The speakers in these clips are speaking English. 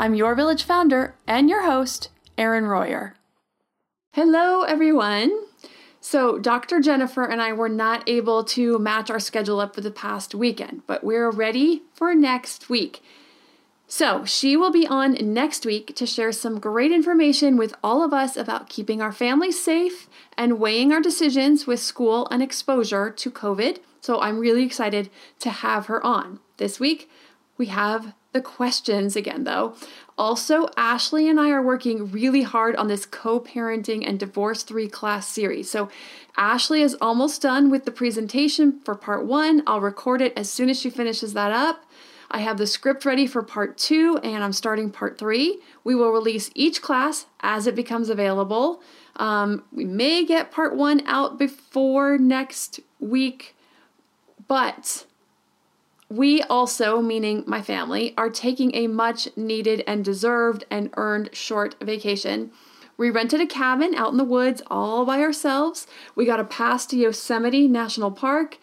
I'm your village founder and your host, Erin Royer. Hello, everyone. So, Dr. Jennifer and I were not able to match our schedule up for the past weekend, but we're ready for next week. So, she will be on next week to share some great information with all of us about keeping our families safe and weighing our decisions with school and exposure to COVID. So, I'm really excited to have her on. This week, we have the questions again, though. Also, Ashley and I are working really hard on this co parenting and divorce three class series. So, Ashley is almost done with the presentation for part one. I'll record it as soon as she finishes that up. I have the script ready for part two, and I'm starting part three. We will release each class as it becomes available. Um, we may get part one out before next week, but we also, meaning my family, are taking a much needed and deserved and earned short vacation. We rented a cabin out in the woods all by ourselves. We got a pass to Yosemite National Park,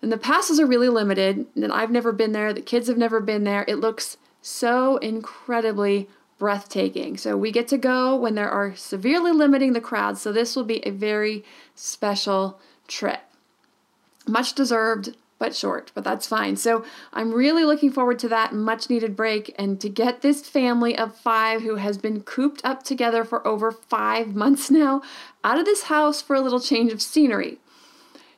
and the passes are really limited. And I've never been there, the kids have never been there. It looks so incredibly breathtaking. So we get to go when there are severely limiting the crowds. So this will be a very special trip. Much deserved, but short, but that's fine. So I'm really looking forward to that much needed break and to get this family of five who has been cooped up together for over five months now out of this house for a little change of scenery.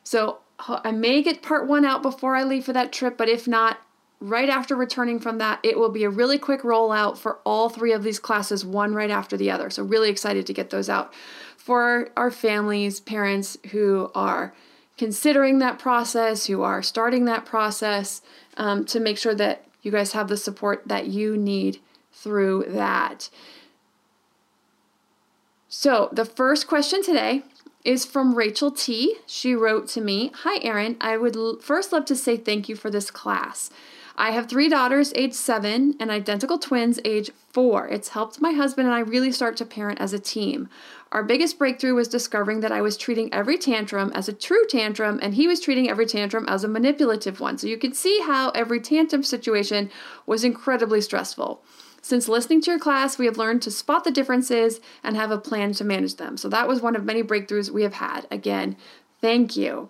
So I may get part one out before I leave for that trip, but if not, right after returning from that, it will be a really quick rollout for all three of these classes, one right after the other. So, really excited to get those out for our families, parents who are considering that process, who are starting that process, um, to make sure that you guys have the support that you need through that. So, the first question today is from Rachel T. She wrote to me Hi, Erin. I would l- first love to say thank you for this class. I have three daughters, age seven, and identical twins, age four. It's helped my husband and I really start to parent as a team. Our biggest breakthrough was discovering that I was treating every tantrum as a true tantrum, and he was treating every tantrum as a manipulative one. So you can see how every tantrum situation was incredibly stressful. Since listening to your class, we have learned to spot the differences and have a plan to manage them. So that was one of many breakthroughs we have had. Again, thank you.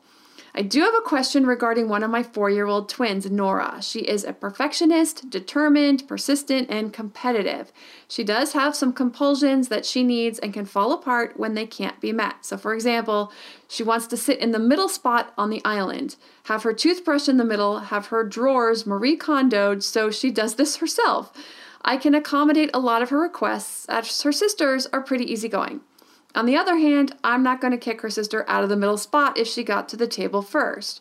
I do have a question regarding one of my four year old twins, Nora. She is a perfectionist, determined, persistent, and competitive. She does have some compulsions that she needs and can fall apart when they can't be met. So, for example, she wants to sit in the middle spot on the island, have her toothbrush in the middle, have her drawers Marie Kondoed, so she does this herself. I can accommodate a lot of her requests, as her sisters are pretty easygoing. On the other hand, I'm not going to kick her sister out of the middle spot if she got to the table first.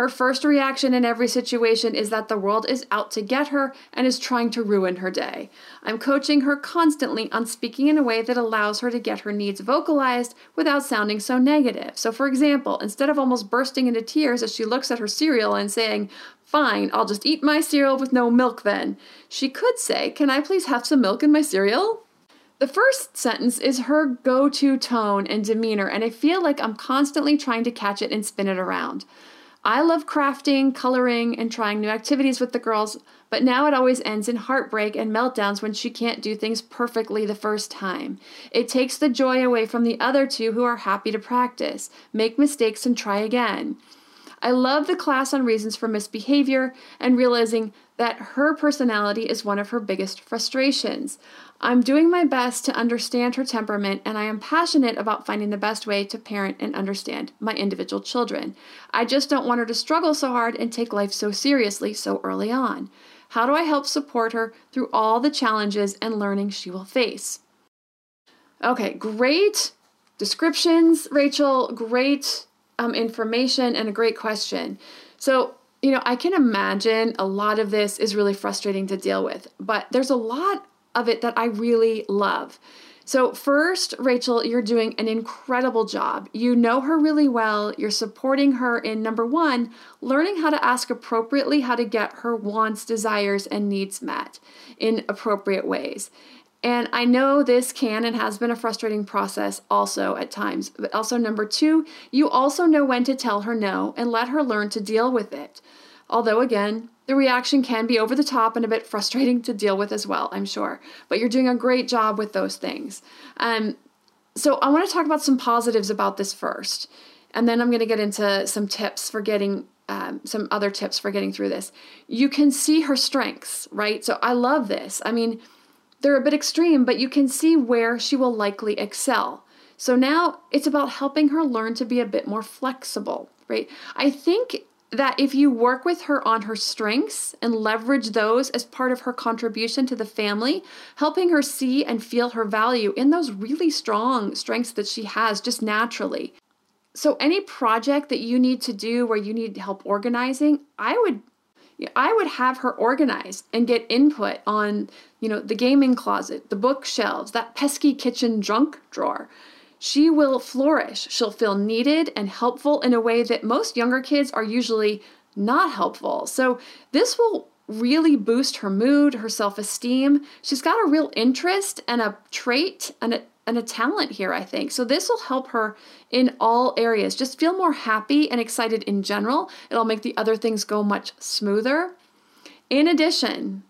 Her first reaction in every situation is that the world is out to get her and is trying to ruin her day. I'm coaching her constantly on speaking in a way that allows her to get her needs vocalized without sounding so negative. So, for example, instead of almost bursting into tears as she looks at her cereal and saying, Fine, I'll just eat my cereal with no milk then, she could say, Can I please have some milk in my cereal? The first sentence is her go to tone and demeanor, and I feel like I'm constantly trying to catch it and spin it around. I love crafting, coloring, and trying new activities with the girls, but now it always ends in heartbreak and meltdowns when she can't do things perfectly the first time. It takes the joy away from the other two who are happy to practice, make mistakes, and try again. I love the class on reasons for misbehavior and realizing that her personality is one of her biggest frustrations. I'm doing my best to understand her temperament, and I am passionate about finding the best way to parent and understand my individual children. I just don't want her to struggle so hard and take life so seriously so early on. How do I help support her through all the challenges and learning she will face? Okay, great descriptions, Rachel. Great um, information and a great question. So, you know, I can imagine a lot of this is really frustrating to deal with, but there's a lot of it that I really love. So, first, Rachel, you're doing an incredible job. You know her really well. You're supporting her in number one, learning how to ask appropriately how to get her wants, desires, and needs met in appropriate ways. And I know this can and has been a frustrating process also at times. But also, number two, you also know when to tell her no and let her learn to deal with it. Although, again, the reaction can be over the top and a bit frustrating to deal with as well, I'm sure. But you're doing a great job with those things. Um, so, I want to talk about some positives about this first. And then I'm going to get into some tips for getting um, some other tips for getting through this. You can see her strengths, right? So I love this. I mean, they're a bit extreme, but you can see where she will likely excel. So now it's about helping her learn to be a bit more flexible, right? I think that if you work with her on her strengths and leverage those as part of her contribution to the family, helping her see and feel her value in those really strong strengths that she has just naturally. So, any project that you need to do where you need help organizing, I would I would have her organize and get input on, you know, the gaming closet, the bookshelves, that pesky kitchen junk drawer. She will flourish. She'll feel needed and helpful in a way that most younger kids are usually not helpful. So, this will really boost her mood, her self esteem. She's got a real interest and a trait and a, and a talent here, I think. So, this will help her in all areas. Just feel more happy and excited in general. It'll make the other things go much smoother. In addition,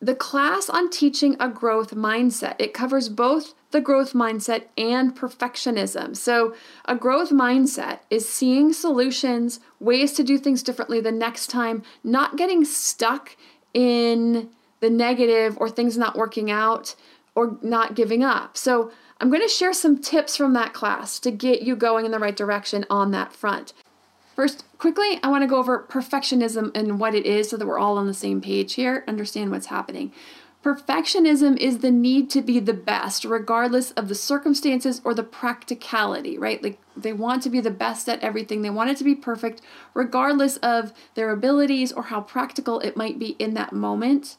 the class on teaching a growth mindset, it covers both the growth mindset and perfectionism. So, a growth mindset is seeing solutions, ways to do things differently the next time, not getting stuck in the negative or things not working out or not giving up. So, I'm going to share some tips from that class to get you going in the right direction on that front. First, quickly, I want to go over perfectionism and what it is so that we're all on the same page here, understand what's happening. Perfectionism is the need to be the best, regardless of the circumstances or the practicality, right? Like they want to be the best at everything. They want it to be perfect, regardless of their abilities or how practical it might be in that moment.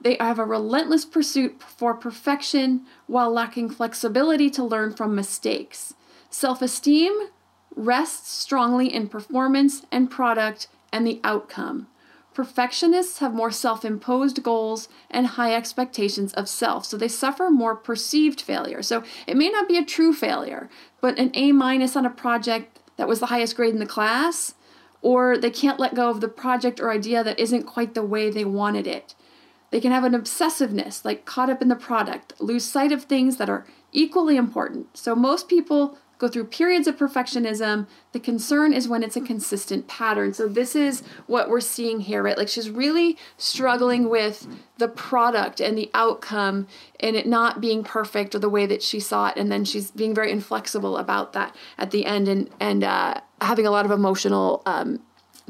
They have a relentless pursuit for perfection while lacking flexibility to learn from mistakes. Self esteem rests strongly in performance and product and the outcome. Perfectionists have more self imposed goals and high expectations of self, so they suffer more perceived failure. So it may not be a true failure, but an A minus on a project that was the highest grade in the class, or they can't let go of the project or idea that isn't quite the way they wanted it. They can have an obsessiveness, like caught up in the product, lose sight of things that are equally important. So most people go through periods of perfectionism. The concern is when it's a consistent pattern. So this is what we're seeing here, right? Like she's really struggling with the product and the outcome and it not being perfect or the way that she saw it and then she's being very inflexible about that at the end and and uh, having a lot of emotional um,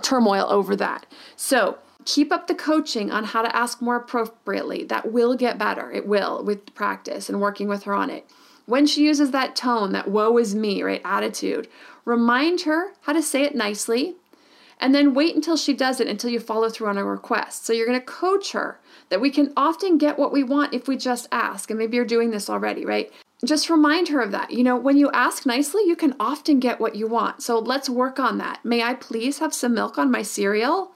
turmoil over that. So keep up the coaching on how to ask more appropriately. That will get better. It will with practice and working with her on it. When she uses that tone, that woe is me, right, attitude, remind her how to say it nicely and then wait until she does it until you follow through on a request. So you're going to coach her that we can often get what we want if we just ask. And maybe you're doing this already, right? Just remind her of that. You know, when you ask nicely, you can often get what you want. So let's work on that. May I please have some milk on my cereal?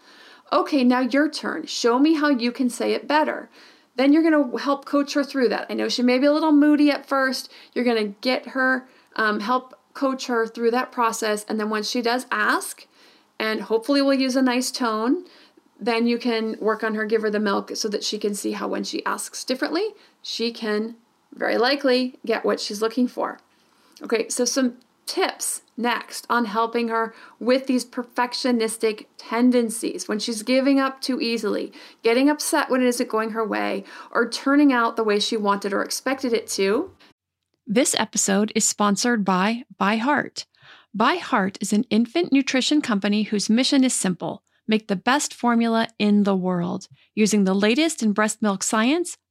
Okay, now your turn. Show me how you can say it better. Then you're going to help coach her through that. I know she may be a little moody at first. You're going to get her, um, help coach her through that process. And then once she does ask, and hopefully we'll use a nice tone, then you can work on her, give her the milk so that she can see how when she asks differently, she can very likely get what she's looking for. Okay, so some tips next on helping her with these perfectionistic tendencies when she's giving up too easily, getting upset when it isn't going her way, or turning out the way she wanted or expected it to. This episode is sponsored by ByHeart. By Heart is an infant nutrition company whose mission is simple make the best formula in the world. Using the latest in breast milk science,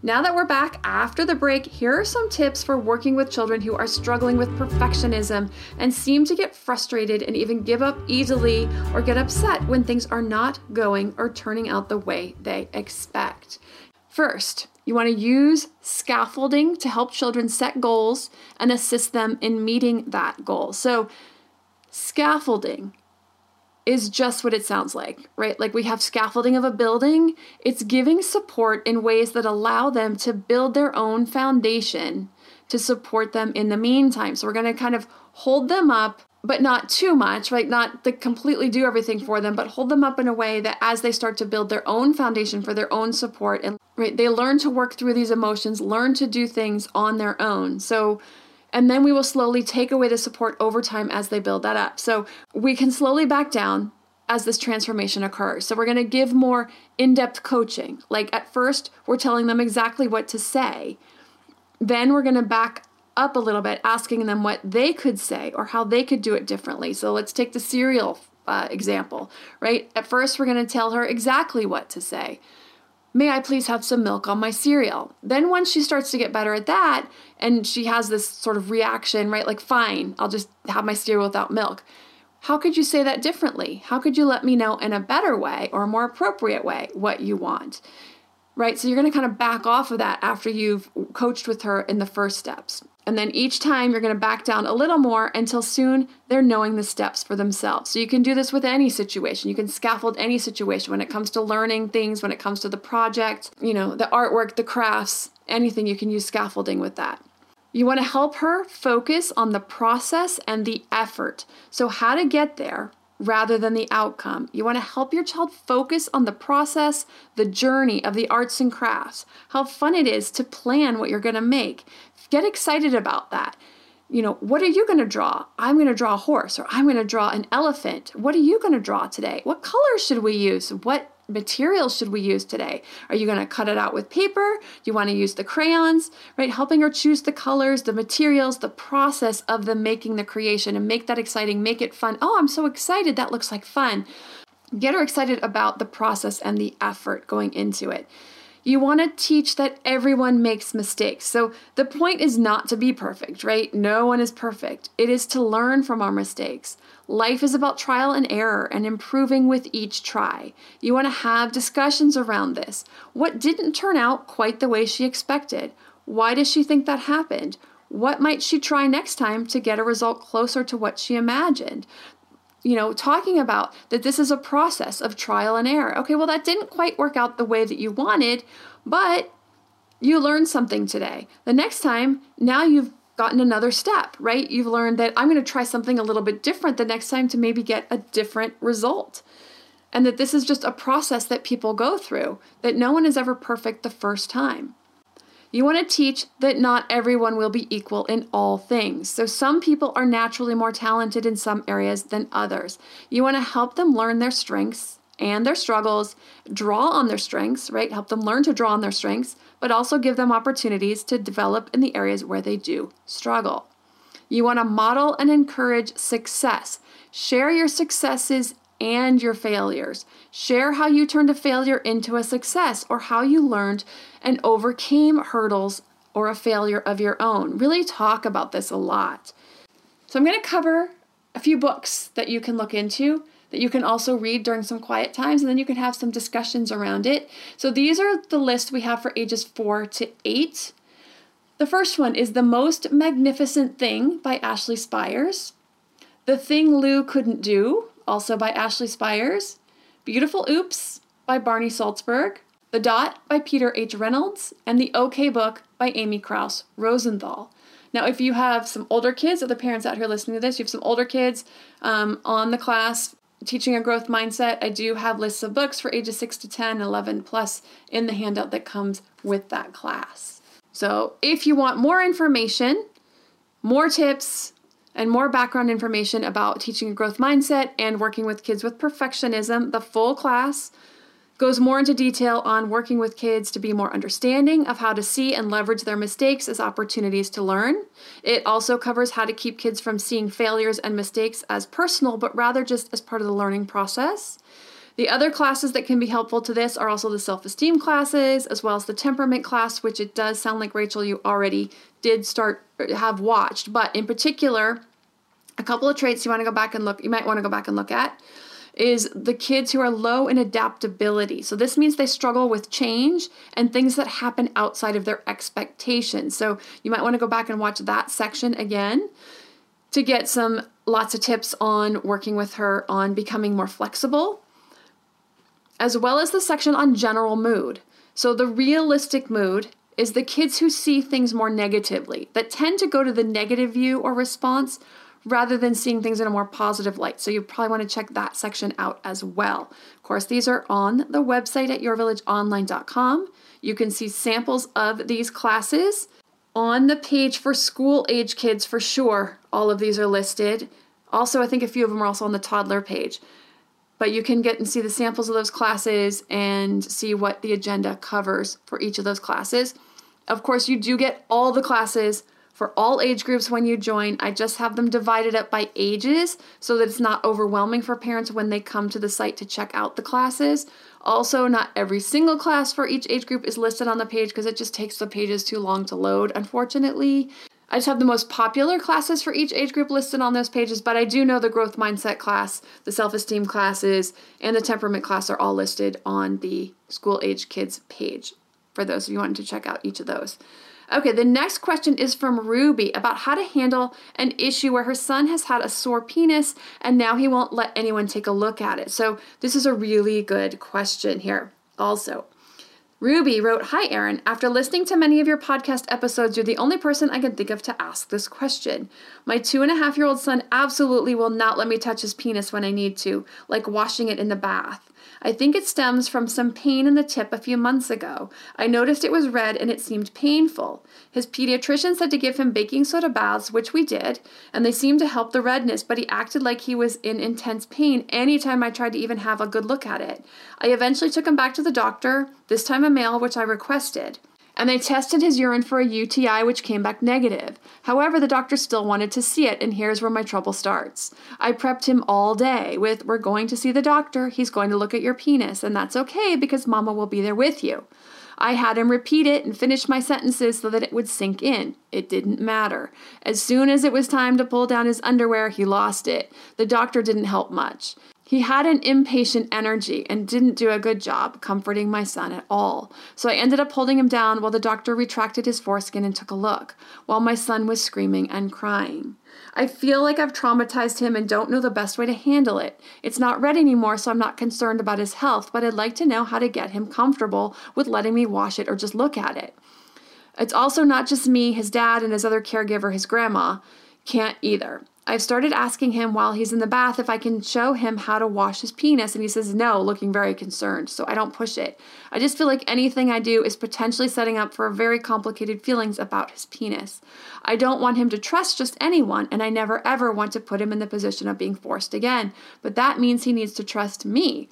Now that we're back after the break, here are some tips for working with children who are struggling with perfectionism and seem to get frustrated and even give up easily or get upset when things are not going or turning out the way they expect. First, you want to use scaffolding to help children set goals and assist them in meeting that goal. So, scaffolding is just what it sounds like, right? Like we have scaffolding of a building, it's giving support in ways that allow them to build their own foundation to support them in the meantime. So we're going to kind of hold them up, but not too much, right? Not to completely do everything for them, but hold them up in a way that as they start to build their own foundation for their own support and right, they learn to work through these emotions, learn to do things on their own. So and then we will slowly take away the support over time as they build that up. So we can slowly back down as this transformation occurs. So we're going to give more in depth coaching. Like at first, we're telling them exactly what to say. Then we're going to back up a little bit, asking them what they could say or how they could do it differently. So let's take the cereal uh, example, right? At first, we're going to tell her exactly what to say. May I please have some milk on my cereal? Then, once she starts to get better at that, and she has this sort of reaction, right? Like, fine, I'll just have my cereal without milk. How could you say that differently? How could you let me know in a better way or a more appropriate way what you want? Right? So, you're going to kind of back off of that after you've coached with her in the first steps. And then each time you're going to back down a little more until soon they're knowing the steps for themselves. So you can do this with any situation. You can scaffold any situation when it comes to learning things, when it comes to the project, you know, the artwork, the crafts, anything, you can use scaffolding with that. You want to help her focus on the process and the effort. So, how to get there rather than the outcome. You want to help your child focus on the process, the journey of the arts and crafts, how fun it is to plan what you're going to make. Get excited about that. You know, what are you going to draw? I'm going to draw a horse or I'm going to draw an elephant. What are you going to draw today? What colors should we use? What materials should we use today? Are you going to cut it out with paper? Do you want to use the crayons? Right? Helping her choose the colors, the materials, the process of the making the creation and make that exciting, make it fun. Oh, I'm so excited. That looks like fun. Get her excited about the process and the effort going into it. You want to teach that everyone makes mistakes. So the point is not to be perfect, right? No one is perfect. It is to learn from our mistakes. Life is about trial and error and improving with each try. You want to have discussions around this. What didn't turn out quite the way she expected? Why does she think that happened? What might she try next time to get a result closer to what she imagined? You know, talking about that this is a process of trial and error. Okay, well, that didn't quite work out the way that you wanted, but you learned something today. The next time, now you've gotten another step, right? You've learned that I'm going to try something a little bit different the next time to maybe get a different result. And that this is just a process that people go through, that no one is ever perfect the first time. You want to teach that not everyone will be equal in all things. So, some people are naturally more talented in some areas than others. You want to help them learn their strengths and their struggles, draw on their strengths, right? Help them learn to draw on their strengths, but also give them opportunities to develop in the areas where they do struggle. You want to model and encourage success. Share your successes and your failures. Share how you turned a failure into a success or how you learned and overcame hurdles or a failure of your own. Really talk about this a lot. So, I'm going to cover a few books that you can look into that you can also read during some quiet times, and then you can have some discussions around it. So these are the list we have for ages four to eight. The first one is The Most Magnificent Thing by Ashley Spires. The Thing Lou Couldn't Do, also by Ashley Spires. Beautiful Oops by Barney Saltzberg. The Dot by Peter H. Reynolds. And The OK Book by Amy Krouse Rosenthal. Now, if you have some older kids, other parents out here listening to this, you have some older kids um, on the class, teaching a growth mindset, I do have lists of books for ages 6 to 10, 11 plus in the handout that comes with that class. So, if you want more information, more tips, and more background information about teaching a growth mindset and working with kids with perfectionism, the full class goes more into detail on working with kids to be more understanding of how to see and leverage their mistakes as opportunities to learn. It also covers how to keep kids from seeing failures and mistakes as personal, but rather just as part of the learning process. The other classes that can be helpful to this are also the self esteem classes, as well as the temperament class, which it does sound like Rachel, you already did start, have watched. But in particular, a couple of traits you want to go back and look, you might want to go back and look at is the kids who are low in adaptability. So this means they struggle with change and things that happen outside of their expectations. So you might want to go back and watch that section again to get some lots of tips on working with her on becoming more flexible, as well as the section on general mood. So the realistic mood is the kids who see things more negatively, that tend to go to the negative view or response rather than seeing things in a more positive light. So you probably want to check that section out as well. Of course, these are on the website at yourvillageonline.com. You can see samples of these classes on the page for school age kids for sure. All of these are listed. Also, I think a few of them are also on the toddler page. But you can get and see the samples of those classes and see what the agenda covers for each of those classes. Of course, you do get all the classes for all age groups when you join. I just have them divided up by ages so that it's not overwhelming for parents when they come to the site to check out the classes. Also, not every single class for each age group is listed on the page because it just takes the pages too long to load, unfortunately. I just have the most popular classes for each age group listed on those pages, but I do know the growth mindset class, the self esteem classes, and the temperament class are all listed on the school age kids page for those of you wanting to check out each of those. Okay, the next question is from Ruby about how to handle an issue where her son has had a sore penis and now he won't let anyone take a look at it. So, this is a really good question here, also. Ruby wrote, Hi, Erin. After listening to many of your podcast episodes, you're the only person I can think of to ask this question. My two and a half year old son absolutely will not let me touch his penis when I need to, like washing it in the bath. I think it stems from some pain in the tip a few months ago. I noticed it was red and it seemed painful. His pediatrician said to give him baking soda baths, which we did, and they seemed to help the redness, but he acted like he was in intense pain anytime I tried to even have a good look at it. I eventually took him back to the doctor, this time a male, which I requested. And they tested his urine for a UTI, which came back negative. However, the doctor still wanted to see it, and here's where my trouble starts. I prepped him all day with, We're going to see the doctor, he's going to look at your penis, and that's okay because mama will be there with you. I had him repeat it and finish my sentences so that it would sink in. It didn't matter. As soon as it was time to pull down his underwear, he lost it. The doctor didn't help much. He had an impatient energy and didn't do a good job comforting my son at all. So I ended up holding him down while the doctor retracted his foreskin and took a look, while my son was screaming and crying. I feel like I've traumatized him and don't know the best way to handle it. It's not red anymore, so I'm not concerned about his health, but I'd like to know how to get him comfortable with letting me wash it or just look at it. It's also not just me, his dad, and his other caregiver, his grandma, can't either. I've started asking him while he's in the bath if I can show him how to wash his penis, and he says no, looking very concerned, so I don't push it. I just feel like anything I do is potentially setting up for very complicated feelings about his penis. I don't want him to trust just anyone, and I never ever want to put him in the position of being forced again, but that means he needs to trust me.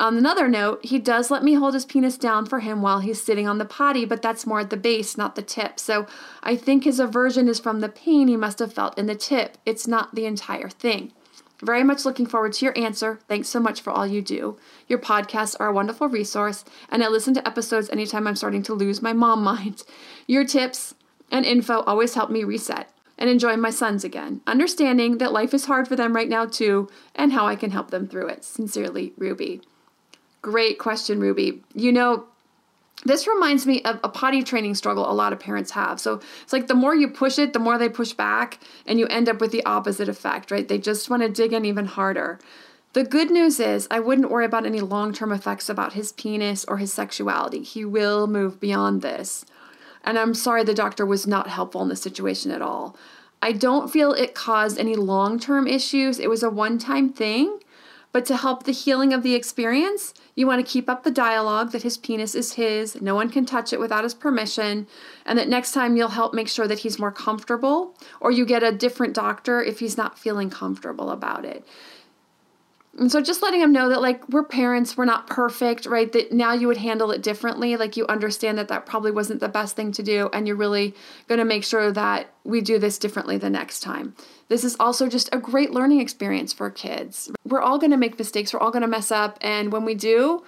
On another note, he does let me hold his penis down for him while he's sitting on the potty, but that's more at the base, not the tip. So I think his aversion is from the pain he must have felt in the tip. It's not the entire thing. Very much looking forward to your answer. Thanks so much for all you do. Your podcasts are a wonderful resource, and I listen to episodes anytime I'm starting to lose my mom mind. Your tips and info always help me reset and enjoy my sons again, understanding that life is hard for them right now too, and how I can help them through it. Sincerely, Ruby. Great question, Ruby. You know, this reminds me of a potty training struggle a lot of parents have. So it's like the more you push it, the more they push back, and you end up with the opposite effect, right? They just want to dig in even harder. The good news is, I wouldn't worry about any long term effects about his penis or his sexuality. He will move beyond this. And I'm sorry the doctor was not helpful in this situation at all. I don't feel it caused any long term issues. It was a one time thing. But to help the healing of the experience, you want to keep up the dialogue that his penis is his, no one can touch it without his permission, and that next time you'll help make sure that he's more comfortable, or you get a different doctor if he's not feeling comfortable about it. And so just letting him know that like we're parents, we're not perfect, right? That now you would handle it differently. Like you understand that that probably wasn't the best thing to do and you're really going to make sure that we do this differently the next time. This is also just a great learning experience for kids. We're all going to make mistakes, we're all going to mess up, and when we do,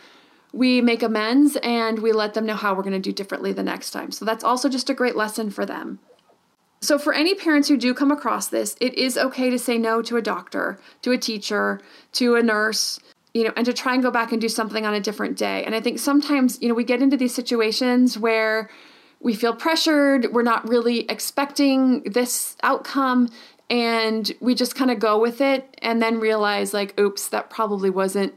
we make amends and we let them know how we're going to do differently the next time. So that's also just a great lesson for them. So, for any parents who do come across this, it is okay to say no to a doctor, to a teacher, to a nurse, you know, and to try and go back and do something on a different day. And I think sometimes, you know, we get into these situations where we feel pressured, we're not really expecting this outcome, and we just kind of go with it and then realize, like, oops, that probably wasn't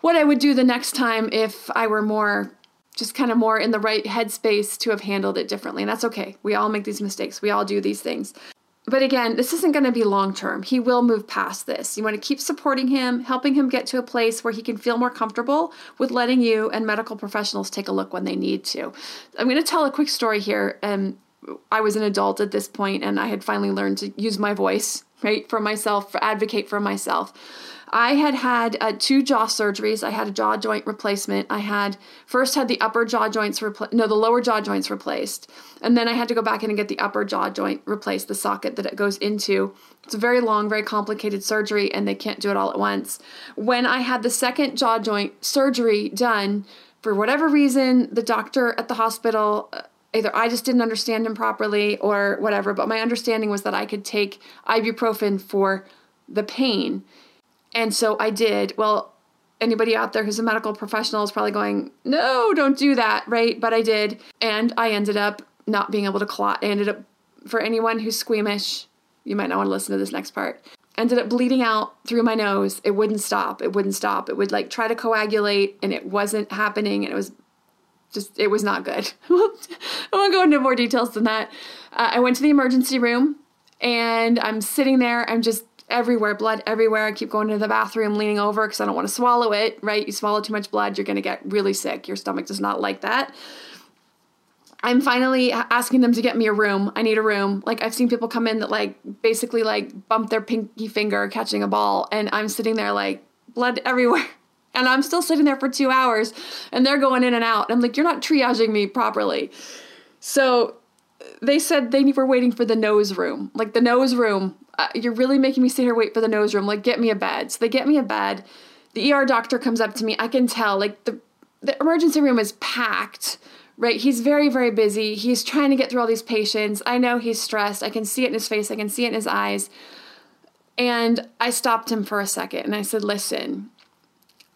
what I would do the next time if I were more just kind of more in the right headspace to have handled it differently. And that's okay. We all make these mistakes, we all do these things. But again, this isn't going to be long term. He will move past this. You want to keep supporting him, helping him get to a place where he can feel more comfortable with letting you and medical professionals take a look when they need to. I'm going to tell a quick story here. Um, I was an adult at this point and I had finally learned to use my voice, right, for myself, for advocate for myself. I had had uh, two jaw surgeries. I had a jaw joint replacement. I had first had the upper jaw joints replaced, no, the lower jaw joints replaced. And then I had to go back in and get the upper jaw joint replaced, the socket that it goes into. It's a very long, very complicated surgery, and they can't do it all at once. When I had the second jaw joint surgery done, for whatever reason, the doctor at the hospital, uh, either I just didn't understand him properly or whatever, but my understanding was that I could take ibuprofen for the pain. And so I did. Well, anybody out there who's a medical professional is probably going, no, don't do that, right? But I did. And I ended up not being able to clot. I ended up, for anyone who's squeamish, you might not want to listen to this next part. Ended up bleeding out through my nose. It wouldn't stop. It wouldn't stop. It would like try to coagulate and it wasn't happening. And it was just, it was not good. I won't go into more details than that. Uh, I went to the emergency room and I'm sitting there. I'm just everywhere, blood everywhere. I keep going to the bathroom, leaning over because I don't want to swallow it, right? You swallow too much blood, you're going to get really sick. Your stomach does not like that. I'm finally asking them to get me a room. I need a room. Like I've seen people come in that like basically like bump their pinky finger catching a ball and I'm sitting there like blood everywhere. and I'm still sitting there for two hours and they're going in and out. I'm like, you're not triaging me properly. So they said they were waiting for the nose room. Like the nose room, uh, you're really making me sit here wait for the nose room. Like get me a bed. So they get me a bed. The ER doctor comes up to me. I can tell like the the emergency room is packed. Right? He's very very busy. He's trying to get through all these patients. I know he's stressed. I can see it in his face. I can see it in his eyes. And I stopped him for a second and I said, "Listen,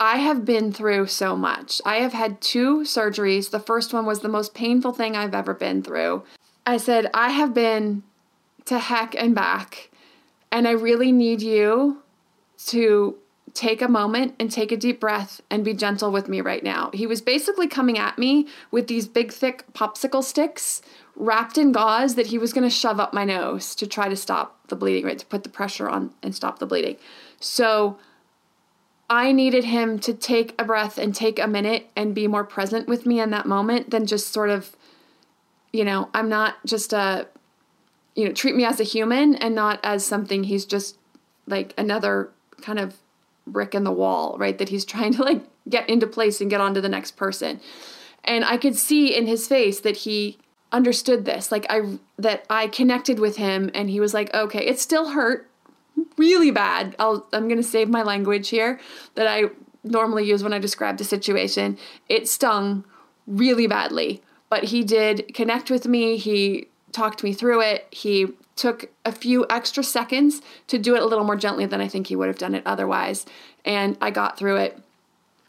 I have been through so much. I have had two surgeries. The first one was the most painful thing I've ever been through. I said, I have been to heck and back, and I really need you to take a moment and take a deep breath and be gentle with me right now. He was basically coming at me with these big, thick popsicle sticks wrapped in gauze that he was going to shove up my nose to try to stop the bleeding, right? To put the pressure on and stop the bleeding. So, I needed him to take a breath and take a minute and be more present with me in that moment than just sort of, you know, I'm not just a, you know, treat me as a human and not as something he's just like another kind of brick in the wall, right? That he's trying to like get into place and get on to the next person. And I could see in his face that he understood this. Like I that I connected with him and he was like, "Okay, it still hurt really bad. I'll, I'm going to save my language here that I normally use when I describe the situation. It stung really badly, but he did connect with me. He talked me through it. He took a few extra seconds to do it a little more gently than I think he would have done it otherwise. And I got through it,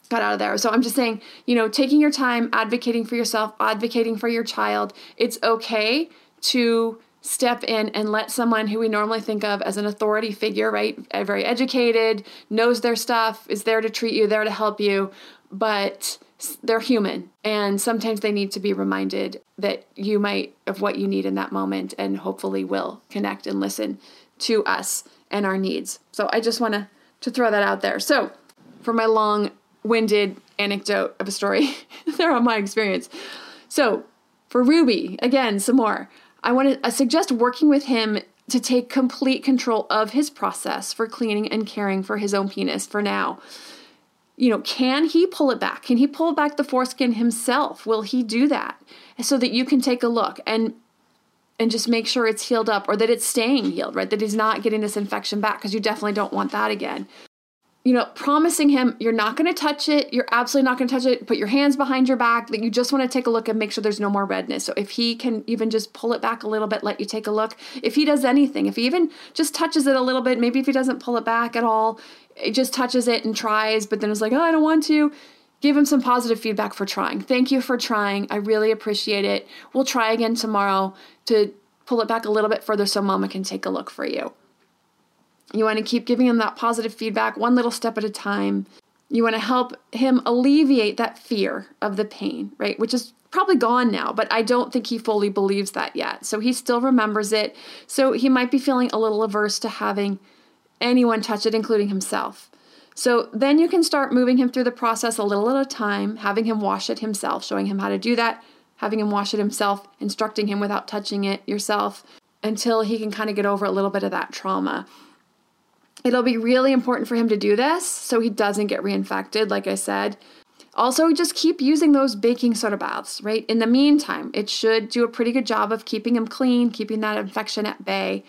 got out of there. So I'm just saying, you know, taking your time, advocating for yourself, advocating for your child. It's okay to step in and let someone who we normally think of as an authority figure, right, very educated, knows their stuff, is there to treat you, there to help you, but they're human and sometimes they need to be reminded that you might of what you need in that moment and hopefully will connect and listen to us and our needs. So I just want to to throw that out there. So, for my long-winded anecdote of a story, there on my experience. So, for Ruby, again, some more. I want to suggest working with him to take complete control of his process for cleaning and caring for his own penis for now. You know, can he pull it back? Can he pull back the foreskin himself? Will he do that? So that you can take a look and and just make sure it's healed up or that it's staying healed, right? That he's not getting this infection back because you definitely don't want that again you know, promising him you're not going to touch it, you're absolutely not going to touch it, put your hands behind your back, that you just want to take a look and make sure there's no more redness. So if he can even just pull it back a little bit, let you take a look. If he does anything, if he even just touches it a little bit, maybe if he doesn't pull it back at all, it just touches it and tries, but then is like, oh, I don't want to. Give him some positive feedback for trying. Thank you for trying. I really appreciate it. We'll try again tomorrow to pull it back a little bit further so mama can take a look for you. You want to keep giving him that positive feedback one little step at a time. You want to help him alleviate that fear of the pain, right? Which is probably gone now, but I don't think he fully believes that yet. So he still remembers it. So he might be feeling a little averse to having anyone touch it, including himself. So then you can start moving him through the process a little at a time, having him wash it himself, showing him how to do that, having him wash it himself, instructing him without touching it yourself until he can kind of get over a little bit of that trauma. It'll be really important for him to do this so he doesn't get reinfected, like I said. Also, just keep using those baking soda baths, right? In the meantime, it should do a pretty good job of keeping him clean, keeping that infection at bay.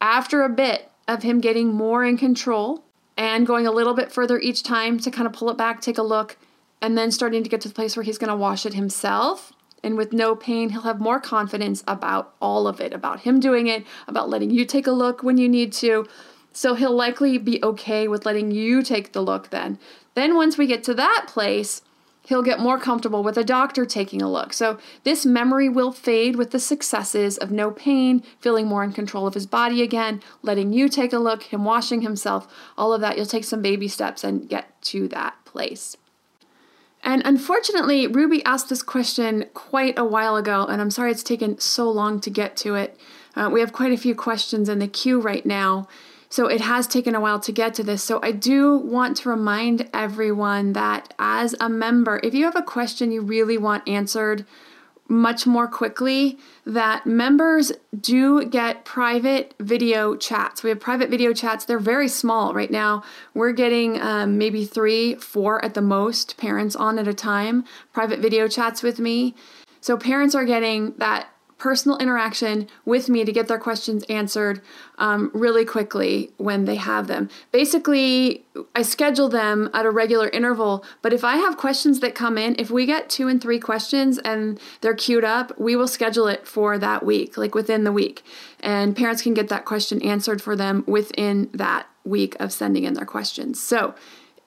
After a bit of him getting more in control and going a little bit further each time to kind of pull it back, take a look, and then starting to get to the place where he's going to wash it himself. And with no pain, he'll have more confidence about all of it, about him doing it, about letting you take a look when you need to. So he'll likely be okay with letting you take the look then. Then once we get to that place, he'll get more comfortable with a doctor taking a look. So this memory will fade with the successes of no pain, feeling more in control of his body again, letting you take a look, him washing himself, all of that. You'll take some baby steps and get to that place. And unfortunately, Ruby asked this question quite a while ago, and I'm sorry it's taken so long to get to it. Uh, we have quite a few questions in the queue right now. So it has taken a while to get to this. So I do want to remind everyone that as a member, if you have a question you really want answered much more quickly that members do get private video chats. We have private video chats. They're very small right now. We're getting um, maybe three, four at the most parents on at a time, private video chats with me. So parents are getting that personal interaction with me to get their questions answered um, really quickly when they have them. Basically, I schedule them at a regular interval, but if I have questions that come in, if we get two and three questions and they're queued up, we will schedule it for that week, like within the week. And parents can get that question answered for them within that week of sending in their questions. So,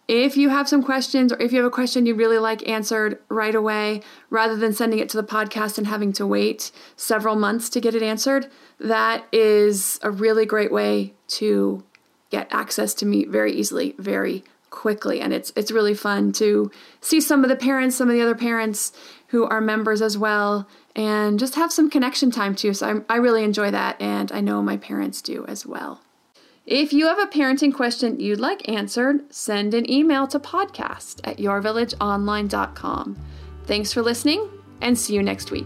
if you have some questions or if you have a question you really like answered right away, rather than sending it to the podcast and having to wait several months to get it answered, that is a really great way to get access to me very easily, very quickly. And it's it's really fun to see some of the parents, some of the other parents who are members as well, and just have some connection time too. So I, I really enjoy that, and I know my parents do as well. If you have a parenting question you'd like answered, send an email to podcast at yourvillageonline.com. Thanks for listening and see you next week.